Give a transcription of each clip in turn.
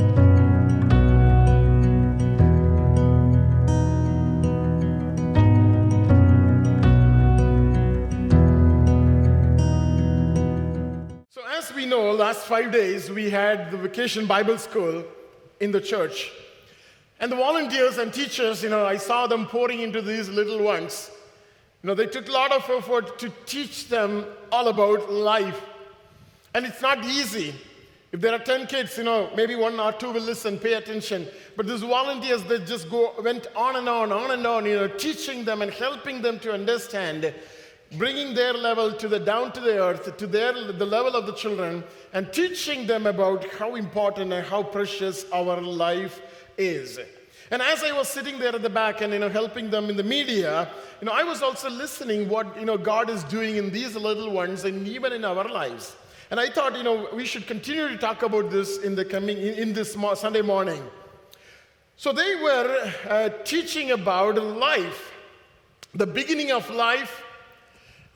So, as we know, last five days we had the Vacation Bible School in the church. And the volunteers and teachers, you know, I saw them pouring into these little ones. You know, they took a lot of effort to teach them all about life. And it's not easy. If there are 10 kids, you know, maybe one or two will listen, pay attention. But these volunteers, they just go, went on and on, on and on, you know, teaching them and helping them to understand, bringing their level to the down to the earth, to their, the level of the children, and teaching them about how important and how precious our life is. And as I was sitting there at the back and you know helping them in the media, you know I was also listening what you know God is doing in these little ones and even in our lives. And I thought you know we should continue to talk about this in the coming in, in this mo- Sunday morning. So they were uh, teaching about life, the beginning of life,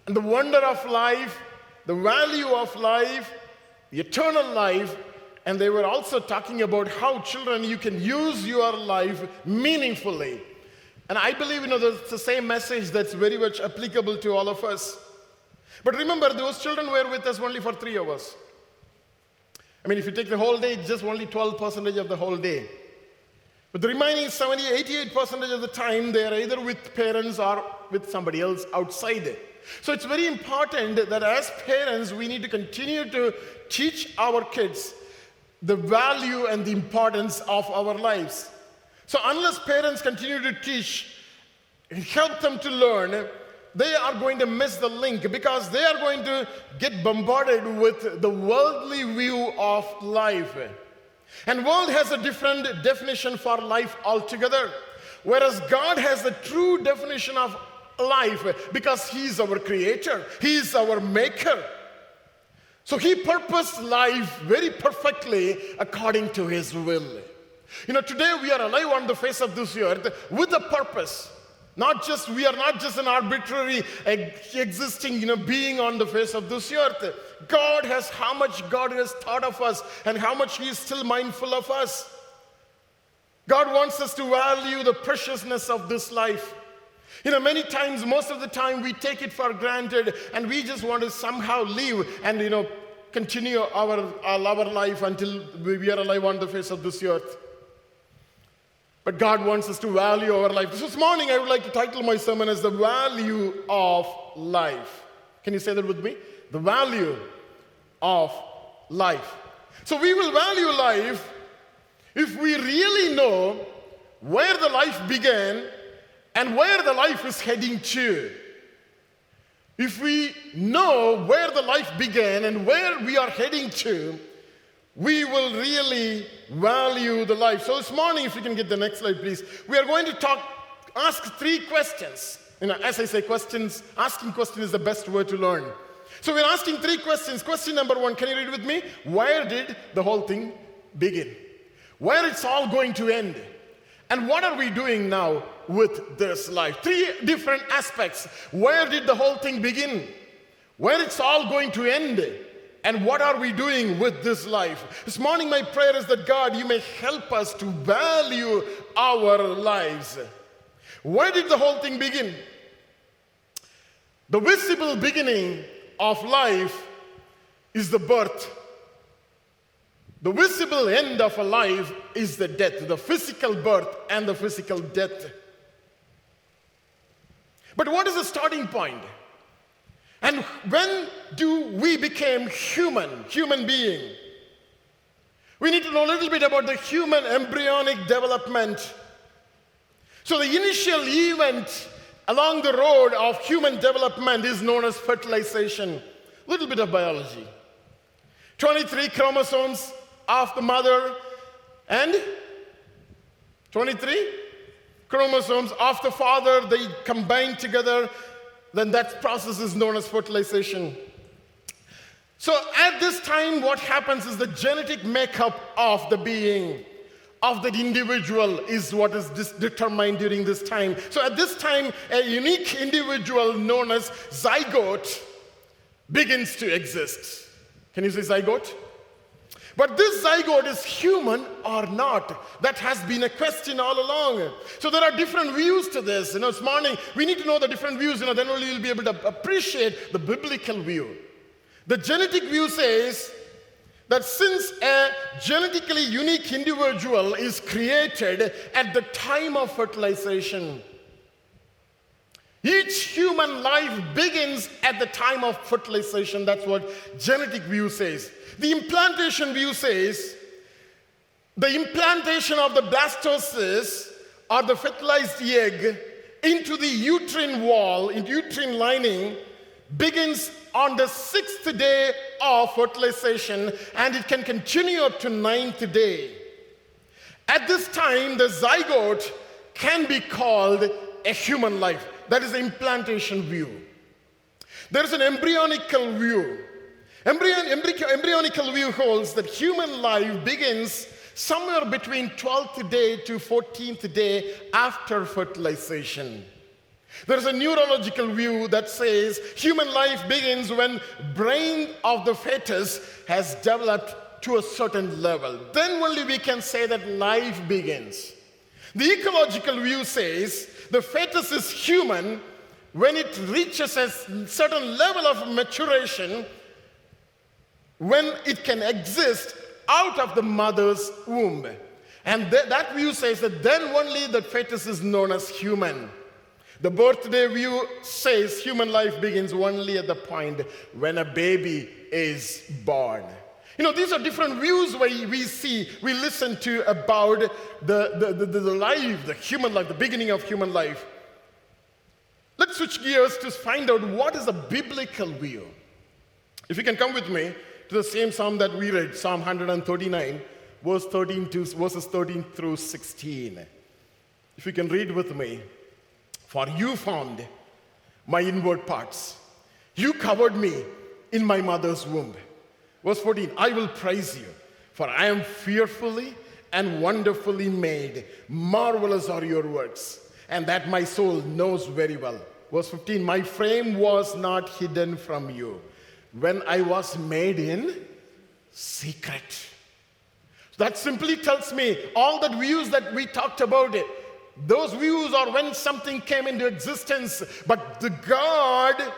and the wonder of life, the value of life, the eternal life, and they were also talking about how children you can use your life meaningfully. And I believe you know that's the same message that's very much applicable to all of us. But remember, those children were with us only for three hours. I mean, if you take the whole day, just only 12 percentage of the whole day. But the remaining 70, 88 percentage of the time, they are either with parents or with somebody else outside. So it's very important that as parents, we need to continue to teach our kids the value and the importance of our lives. So unless parents continue to teach, and help them to learn, they are going to miss the link because they are going to get bombarded with the worldly view of life. And world has a different definition for life altogether. Whereas God has the true definition of life because He's our creator, He's our maker. So He purposed life very perfectly according to His will. You know, today we are alive on the face of this earth with a purpose. Not just, we are not just an arbitrary existing, you know, being on the face of this earth. God has how much God has thought of us and how much He is still mindful of us. God wants us to value the preciousness of this life. You know, many times, most of the time, we take it for granted and we just want to somehow live and, you know, continue our, our, life until we are alive on the face of this earth. But God wants us to value our life. This morning, I would like to title my sermon as The Value of Life. Can you say that with me? The value of life. So, we will value life if we really know where the life began and where the life is heading to. If we know where the life began and where we are heading to, we will really value the life. So this morning, if you can get the next slide, please, we are going to talk, ask three questions. You know, as I say, questions, asking questions is the best way to learn. So we're asking three questions. Question number one, can you read with me? Where did the whole thing begin? Where it's all going to end? And what are we doing now with this life? Three different aspects. Where did the whole thing begin? Where it's all going to end? And what are we doing with this life? This morning, my prayer is that God, you may help us to value our lives. Where did the whole thing begin? The visible beginning of life is the birth. The visible end of a life is the death, the physical birth and the physical death. But what is the starting point? And when do we become human, human being? We need to know a little bit about the human embryonic development. So the initial event along the road of human development is known as fertilization. A little bit of biology. 23 chromosomes of the mother and 23 chromosomes of the father, they combine together then that process is known as fertilization. So at this time, what happens is the genetic makeup of the being, of that individual, is what is dis- determined during this time. So at this time, a unique individual known as zygote begins to exist. Can you say zygote? But this zygote is human or not? That has been a question all along. So there are different views to this. You know, this morning we need to know the different views, you know, then only you'll be able to appreciate the biblical view. The genetic view says that since a genetically unique individual is created at the time of fertilization, each human life begins at the time of fertilization. That's what genetic view says. The implantation view says the implantation of the blastocyst or the fertilized egg into the uterine wall, into uterine lining, begins on the sixth day of fertilization and it can continue up to ninth day. At this time, the zygote can be called a human life. That is the implantation view. There is an embryonical view. Embryon, embryonical view holds that human life begins somewhere between 12th day to 14th day after fertilization. There is a neurological view that says human life begins when brain of the fetus has developed to a certain level. Then only we can say that life begins. The ecological view says the fetus is human when it reaches a certain level of maturation, when it can exist out of the mother's womb. And th- that view says that then only the fetus is known as human. The birthday view says human life begins only at the point when a baby is born. You know, these are different views where we see, we listen to about the, the, the, the life, the human life, the beginning of human life. Let's switch gears to find out what is a biblical view. If you can come with me to the same psalm that we read, Psalm 139, verse 13 to, verses 13 through 16. If you can read with me, for you formed my inward parts. You covered me in my mother's womb. Verse 14 I will praise you, for I am fearfully and wonderfully made. Marvelous are your works, and that my soul knows very well. Verse 15 My frame was not hidden from you when I was made in secret. That simply tells me all the views that we talked about it. Those views are when something came into existence, but the God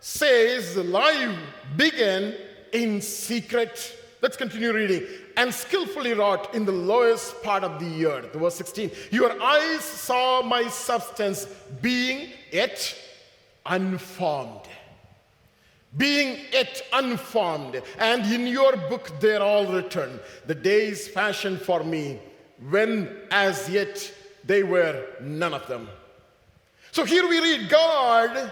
says life began in secret. Let's continue reading. And skillfully wrought in the lowest part of the earth. Verse 16. Your eyes saw my substance being yet unformed. Being yet unformed. And in your book they're all written. The days fashioned for me, when as yet they were none of them. So here we read God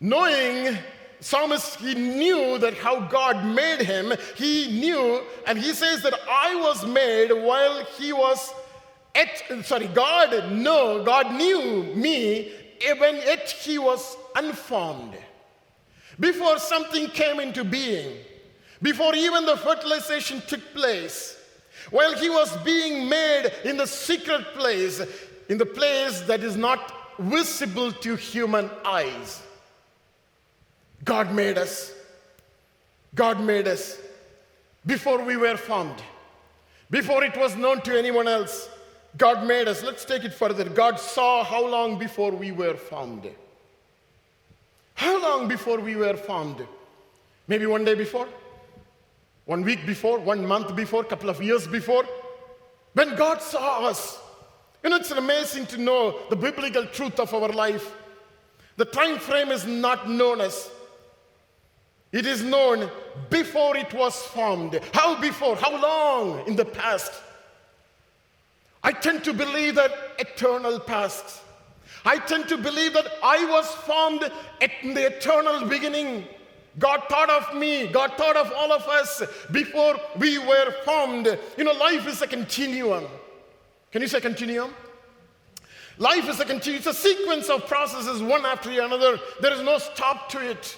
knowing psalmist, he knew that how God made him. He knew, and he says that I was made while he was at, sorry, God no, God knew me even yet he was unformed. Before something came into being, before even the fertilization took place, while he was being made in the secret place, in the place that is not visible to human eyes. God made us. God made us before we were formed, before it was known to anyone else. God made us. Let's take it further. God saw how long before we were formed. How long before we were formed? Maybe one day before, one week before, one month before, a couple of years before. When God saw us, you know, it's amazing to know the biblical truth of our life. The time frame is not known as it is known before it was formed. How before? How long in the past? I tend to believe that eternal past. I tend to believe that I was formed in the eternal beginning. God thought of me, God thought of all of us before we were formed. You know, life is a continuum. Can you say continuum? Life is a continuum, it's a sequence of processes, one after another. There is no stop to it.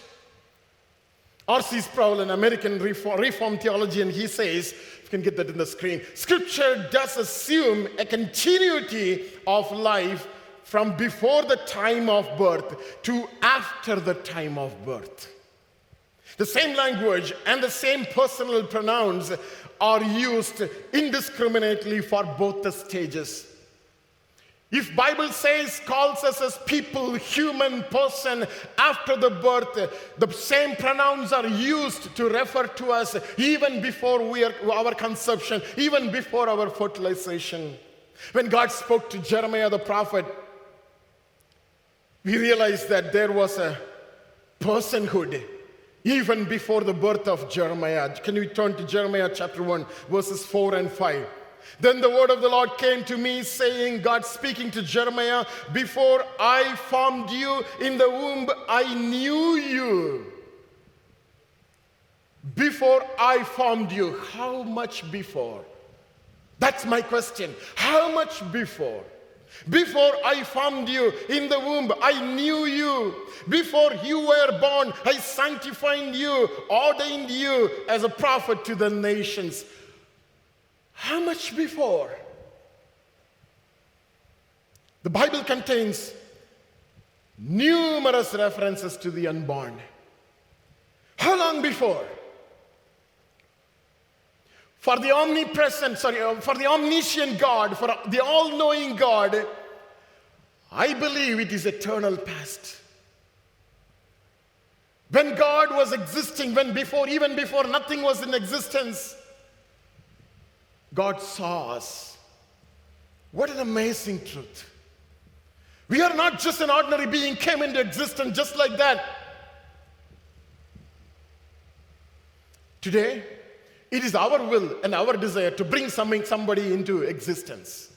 R.C. Sproul, an American reform, reform theologian, he says, if you can get that in the screen, Scripture does assume a continuity of life from before the time of birth to after the time of birth. The same language and the same personal pronouns are used indiscriminately for both the stages. If Bible says calls us as people, human person after the birth, the same pronouns are used to refer to us even before we are, our conception, even before our fertilization. When God spoke to Jeremiah the prophet, we realized that there was a personhood even before the birth of Jeremiah. Can we turn to Jeremiah chapter 1, verses 4 and 5? Then the word of the Lord came to me, saying, God speaking to Jeremiah, Before I formed you in the womb, I knew you. Before I formed you, how much before? That's my question. How much before? Before I formed you in the womb, I knew you. Before you were born, I sanctified you, ordained you as a prophet to the nations. How much before? The Bible contains numerous references to the unborn. How long before? For the omnipresent, sorry, uh, for the omniscient God, for the all knowing God, I believe it is eternal past. When God was existing, when before, even before nothing was in existence, God saw us. What an amazing truth. We are not just an ordinary being, came into existence just like that. Today, it is our will and our desire to bring something, somebody into existence.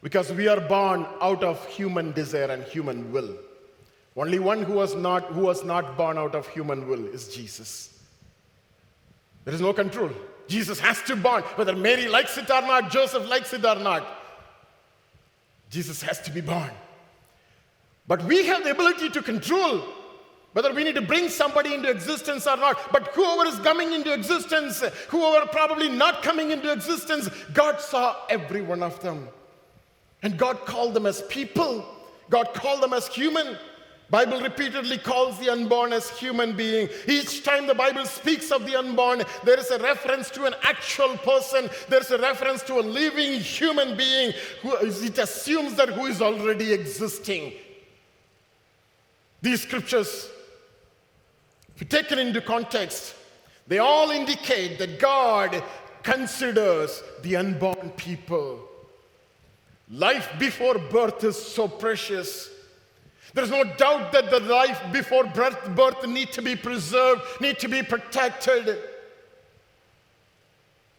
Because we are born out of human desire and human will. Only one who was not, who was not born out of human will is Jesus. There is no control. Jesus has to be born, whether Mary likes it or not, Joseph likes it or not. Jesus has to be born. But we have the ability to control whether we need to bring somebody into existence or not. But whoever is coming into existence, whoever probably not coming into existence, God saw every one of them. And God called them as people. God called them as human. Bible repeatedly calls the unborn as human being. Each time the Bible speaks of the unborn, there is a reference to an actual person. There's a reference to a living human being who it assumes that who is already existing. These scriptures, if taken into context, they all indicate that God considers the unborn people. Life before birth is so precious. There's no doubt that the life before birth, birth need to be preserved, need to be protected.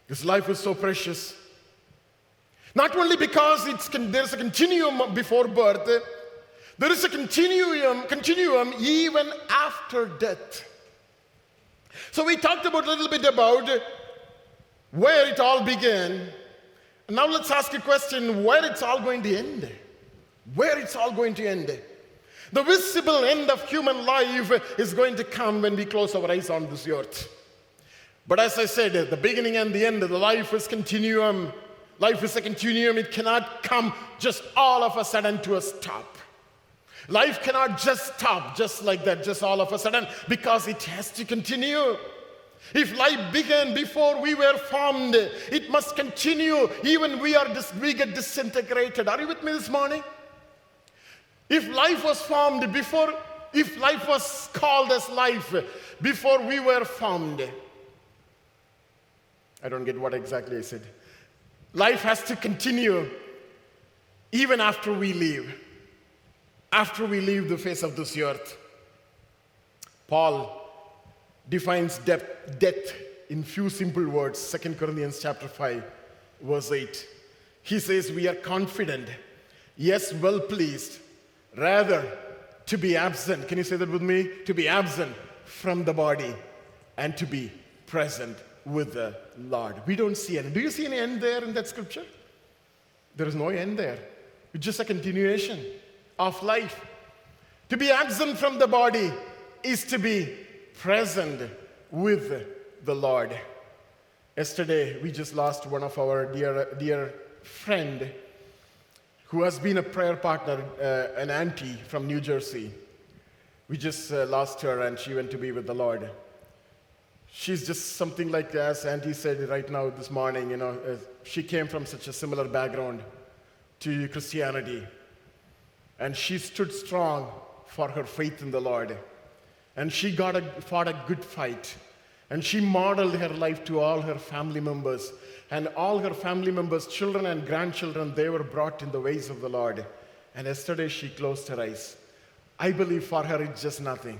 This life is so precious. Not only because it's, there's a continuum before birth, there is a continuum, continuum even after death. So we talked about a little bit about where it all began. Now let's ask a question where it's all going to end. Where it's all going to end. The visible end of human life is going to come when we close our eyes on this earth. But as I said, the beginning and the end of the life is continuum. Life is a continuum. It cannot come just all of a sudden to a stop. Life cannot just stop just like that, just all of a sudden, because it has to continue. If life began before we were formed, it must continue even we are dis- we get disintegrated. Are you with me this morning? If life was formed before, if life was called as life before we were formed, I don't get what exactly I said. Life has to continue even after we leave, after we leave the face of this earth. Paul defines death, death in few simple words 2 corinthians chapter 5 verse 8 he says we are confident yes well pleased Rather, to be absent, can you say that with me? To be absent from the body and to be present with the Lord. We don't see any. Do you see any end there in that scripture? There is no end there. It's just a continuation of life. To be absent from the body is to be present with the Lord. Yesterday, we just lost one of our dear, dear friend who has been a prayer partner, uh, an auntie from New Jersey. We just uh, lost her and she went to be with the Lord. She's just something like, as Auntie said right now this morning, you know, uh, she came from such a similar background to Christianity. And she stood strong for her faith in the Lord. And she got a, fought a good fight. And she modeled her life to all her family members. And all her family members, children and grandchildren, they were brought in the ways of the Lord. And yesterday she closed her eyes. I believe for her it's just nothing.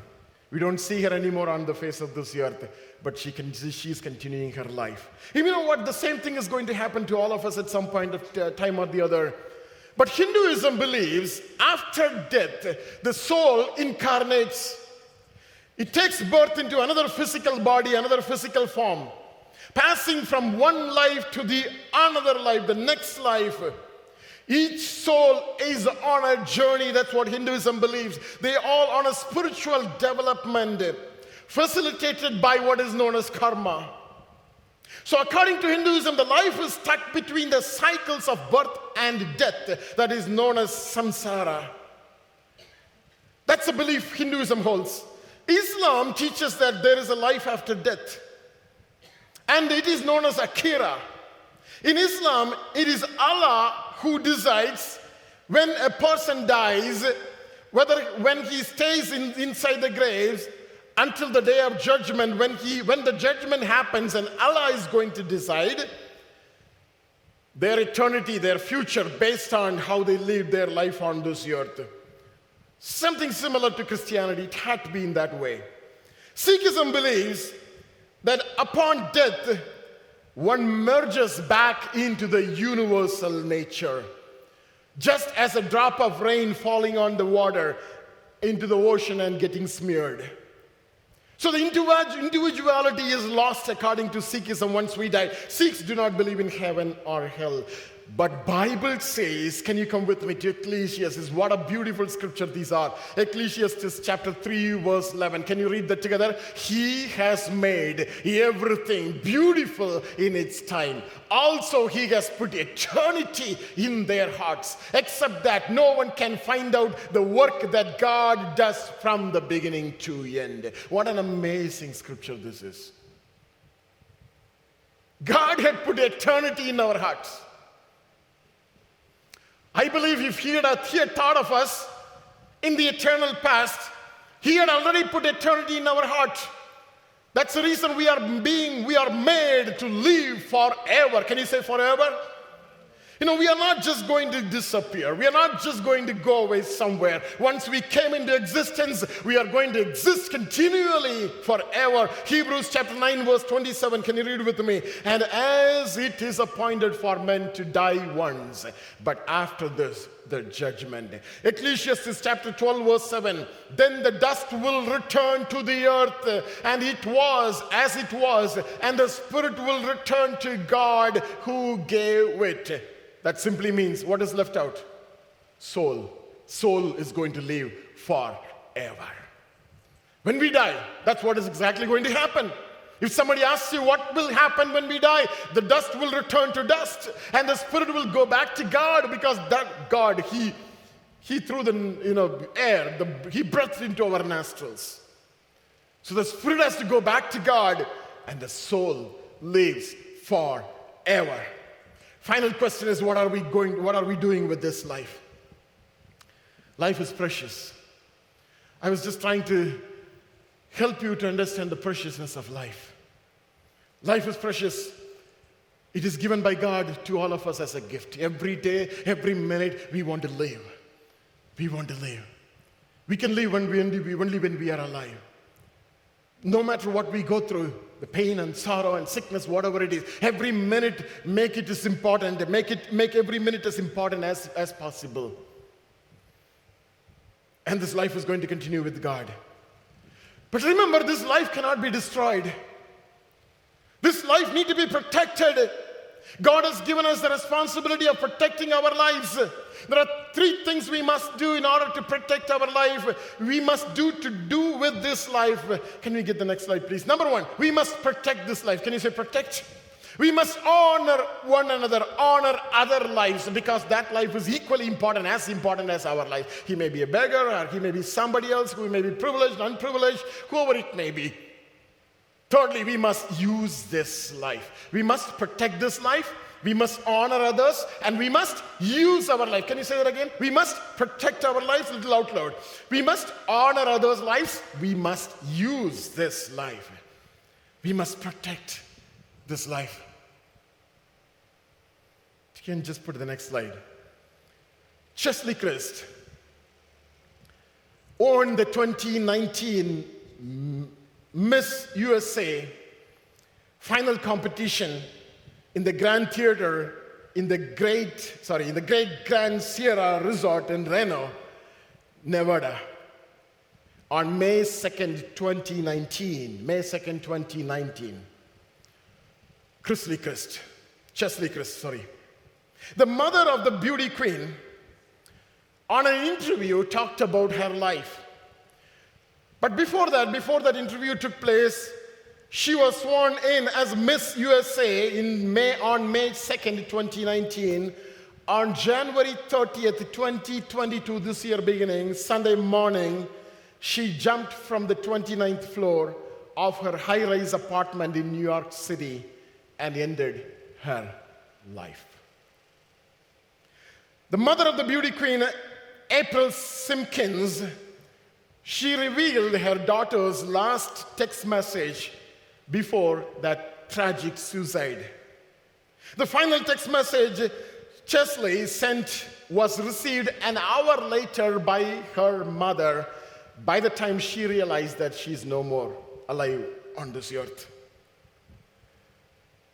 We don't see her anymore on the face of this earth, but she can, she's continuing her life. You know what? The same thing is going to happen to all of us at some point of time or the other. But Hinduism believes after death, the soul incarnates. It takes birth into another physical body, another physical form, passing from one life to the another life, the next life. Each soul is on a journey. That's what Hinduism believes. They all on a spiritual development facilitated by what is known as karma. So, according to Hinduism, the life is stuck between the cycles of birth and death that is known as samsara. That's a belief Hinduism holds. Islam teaches that there is a life after death, and it is known as Akhirah. In Islam, it is Allah who decides when a person dies, whether when he stays in, inside the graves until the day of judgment, when, he, when the judgment happens and Allah is going to decide their eternity, their future, based on how they lived their life on this earth. Something similar to Christianity, it had to be in that way. Sikhism believes that upon death, one merges back into the universal nature. Just as a drop of rain falling on the water into the ocean and getting smeared. So the individuality is lost according to Sikhism once we die. Sikhs do not believe in heaven or hell. But Bible says, can you come with me to Ecclesiastes? What a beautiful scripture these are. Ecclesiastes chapter 3 verse 11. Can you read that together? He has made everything beautiful in its time. Also he has put eternity in their hearts. Except that no one can find out the work that God does from the beginning to end. What an amazing scripture this is. God had put eternity in our hearts. I believe if he had, he had thought of us in the eternal past, he had already put eternity in our heart. That's the reason we are being, we are made to live forever. Can you say forever? You know, we are not just going to disappear. We are not just going to go away somewhere. Once we came into existence, we are going to exist continually forever. Hebrews chapter 9, verse 27. Can you read with me? And as it is appointed for men to die once, but after this, the judgment. Ecclesiastes chapter 12, verse 7. Then the dust will return to the earth, and it was as it was, and the spirit will return to God who gave it. That simply means what is left out? Soul. Soul is going to live forever. When we die, that's what is exactly going to happen. If somebody asks you what will happen when we die, the dust will return to dust and the spirit will go back to God because that God, He, he threw the you know, air, the, He breathed into our nostrils. So the spirit has to go back to God and the soul lives forever. Final question is what are we going what are we doing with this life? Life is precious. I was just trying to help you to understand the preciousness of life. Life is precious. It is given by God to all of us as a gift. Every day, every minute, we want to live. We want to live. We can live when we only, only when we are alive. No matter what we go through, the pain and sorrow and sickness, whatever it is, every minute make it as important, make it make every minute as important as, as possible. And this life is going to continue with God. But remember, this life cannot be destroyed. This life need to be protected. God has given us the responsibility of protecting our lives. There are three things we must do in order to protect our life. We must do to do with this life. Can we get the next slide, please? Number one, we must protect this life. Can you say protect? We must honor one another, honor other lives, because that life is equally important, as important as our life. He may be a beggar, or he may be somebody else who may be privileged, unprivileged, whoever it may be. Thirdly, we must use this life. We must protect this life. We must honor others and we must use our life. Can you say that again? We must protect our lives, little out loud. We must honor others' lives. We must use this life. We must protect this life. You can just put the next slide. Cheslie Kryst won the 2019 Miss USA final competition in the Grand Theater in the great, sorry, in the great Grand Sierra Resort in Reno, Nevada on May 2nd, 2019. May 2nd, 2019. Chrysley Kryst, Cheslie Kryst, sorry. The mother of the beauty queen, on an interview, talked about her life. But before that, before that interview took place, she was sworn in as Miss USA in May, on May 2nd, 2019. On January 30th, 2022, this year beginning, Sunday morning, she jumped from the 29th floor of her high rise apartment in New York City and ended her life. The mother of the beauty queen, April Simpkins, she revealed her daughter's last text message before that tragic suicide. The final text message Cheslie sent was received an hour later by her mother by the time she realized that she's no more alive on this earth.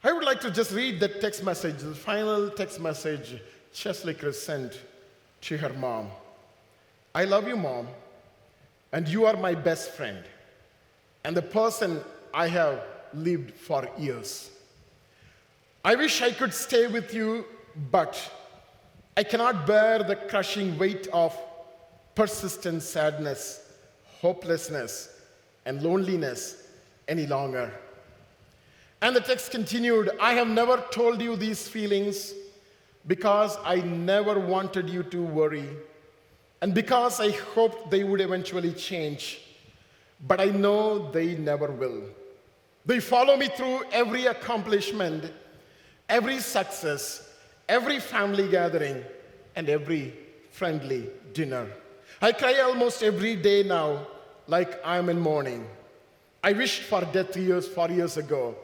I would like to just read that text message, the final text message Cheslie Kryst sent to her mom. I love you, mom, and you are my best friend, and the person I have lived for years. I wish I could stay with you, but I cannot bear the crushing weight of persistent sadness, hopelessness, and loneliness any longer. And the text continued I have never told you these feelings because I never wanted you to worry, and because I hoped they would eventually change, but I know they never will. They follow me through every accomplishment, every success, every family gathering, and every friendly dinner. I cry almost every day now, like I'm in mourning. I wished for death years, four years ago,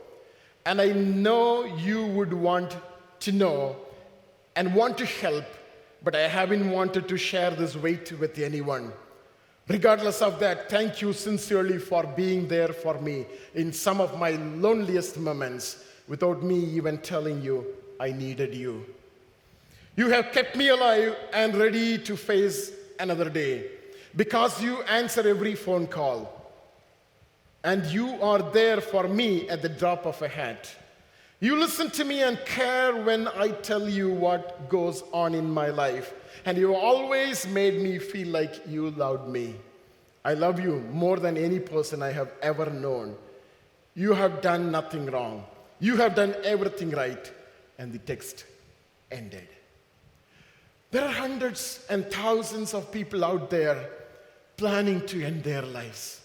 and I know you would want to know and want to help, but I haven't wanted to share this weight with anyone. Regardless of that, thank you sincerely for being there for me in some of my loneliest moments without me even telling you I needed you. You have kept me alive and ready to face another day because you answer every phone call and you are there for me at the drop of a hat. You listen to me and care when I tell you what goes on in my life, and you always made me feel like you loved me. I love you more than any person I have ever known. You have done nothing wrong. You have done everything right. And the text ended. There are hundreds and thousands of people out there planning to end their lives.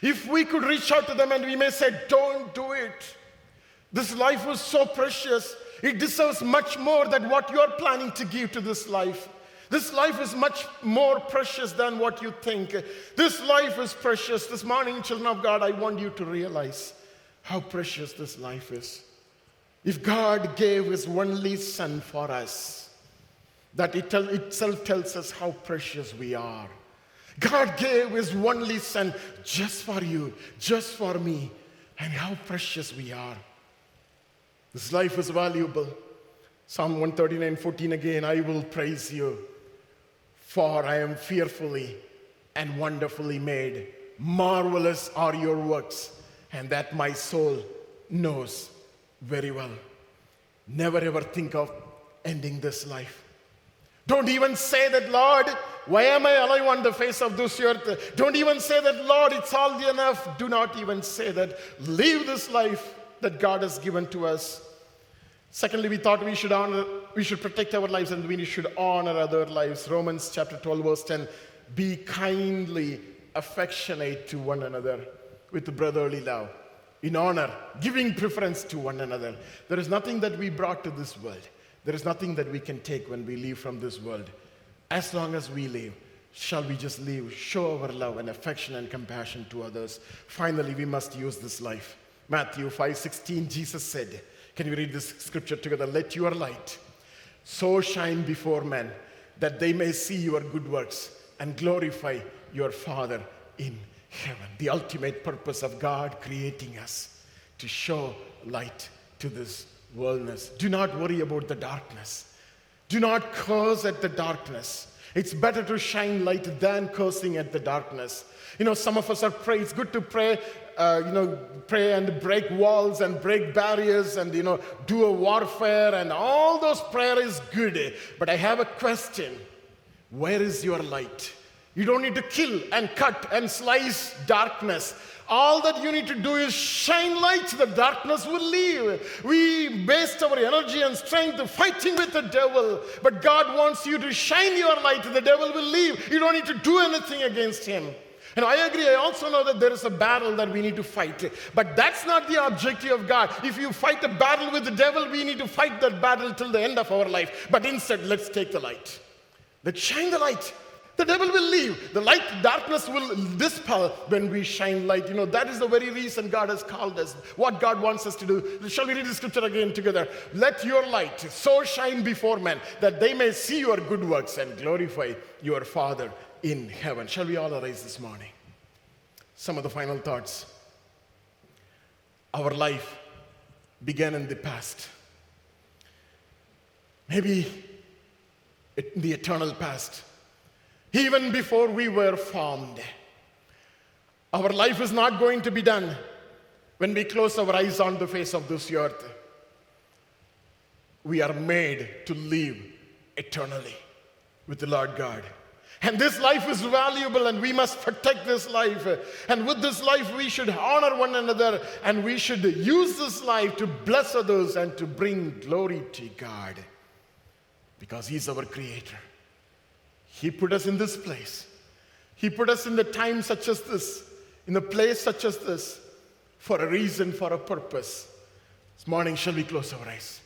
If we could reach out to them and we may say, Don't do it. This life was so precious. It deserves much more than what you're planning to give to this life. This life is much more precious than what you think. This life is precious. This morning, children of God, I want you to realize how precious this life is. If God gave His only Son for us, that it itself tells us how precious we are. God gave His only Son just for you, just for me, and how precious we are. This life is valuable. Psalm 139 14 again, I will praise you, for I am fearfully and wonderfully made. Marvelous are your works, and that my soul knows very well. Never ever think of ending this life. Don't even say that, Lord, why am I alive on the face of this earth? Don't even say that, Lord, it's all enough. Do not even say that. Leave this life that God has given to us. Secondly, we thought we should honor, we should protect our lives and we should honor other lives. Romans chapter 12, verse 10 be kindly affectionate to one another with brotherly love, in honor, giving preference to one another. There is nothing that we brought to this world. There is nothing that we can take when we leave from this world. As long as we live, shall we just live, show our love and affection and compassion to others. Finally, we must use this life. Matthew 5:16, Jesus said, Can you read this scripture together? Let your light so shine before men that they may see your good works and glorify your Father in heaven. The ultimate purpose of God creating us to show light to this worldness. Do not worry about the darkness. Do not curse at the darkness. It's better to shine light than cursing at the darkness. You know, some of us are pray. It's good to pray, uh, you know, pray and break walls and break barriers and, you know, do a warfare and all those prayer is good. But I have a question. Where is your light? You don't need to kill and cut and slice darkness. All that you need to do is shine light, the darkness will leave. We waste our energy and strength fighting with the devil, but God wants you to shine your light, the devil will leave. You don't need to do anything against him. And I agree, I also know that there is a battle that we need to fight. But that's not the objective of God. If you fight a battle with the devil, we need to fight that battle till the end of our life. But instead, let's take the light. Let's shine the light. The devil will leave. The light, darkness will dispel when we shine light. You know, that is the very reason God has called us, what God wants us to do. Shall we read the scripture again together? Let your light so shine before men that they may see your good works and glorify your Father in heaven. Shall we all arise this morning? Some of the final thoughts. Our life began in the past. Maybe in the eternal past even before we were formed. Our life is not going to be done when we close our eyes on the face of this earth. We are made to live eternally with the Lord God. And this life is valuable and we must protect this life. And with this life, we should honor one another and we should use this life to bless others and to bring glory to God because He's our Creator. He put us in this place. He put us in the time such as this, in a place such as this, for a reason, for a purpose. This morning, shall we close our eyes?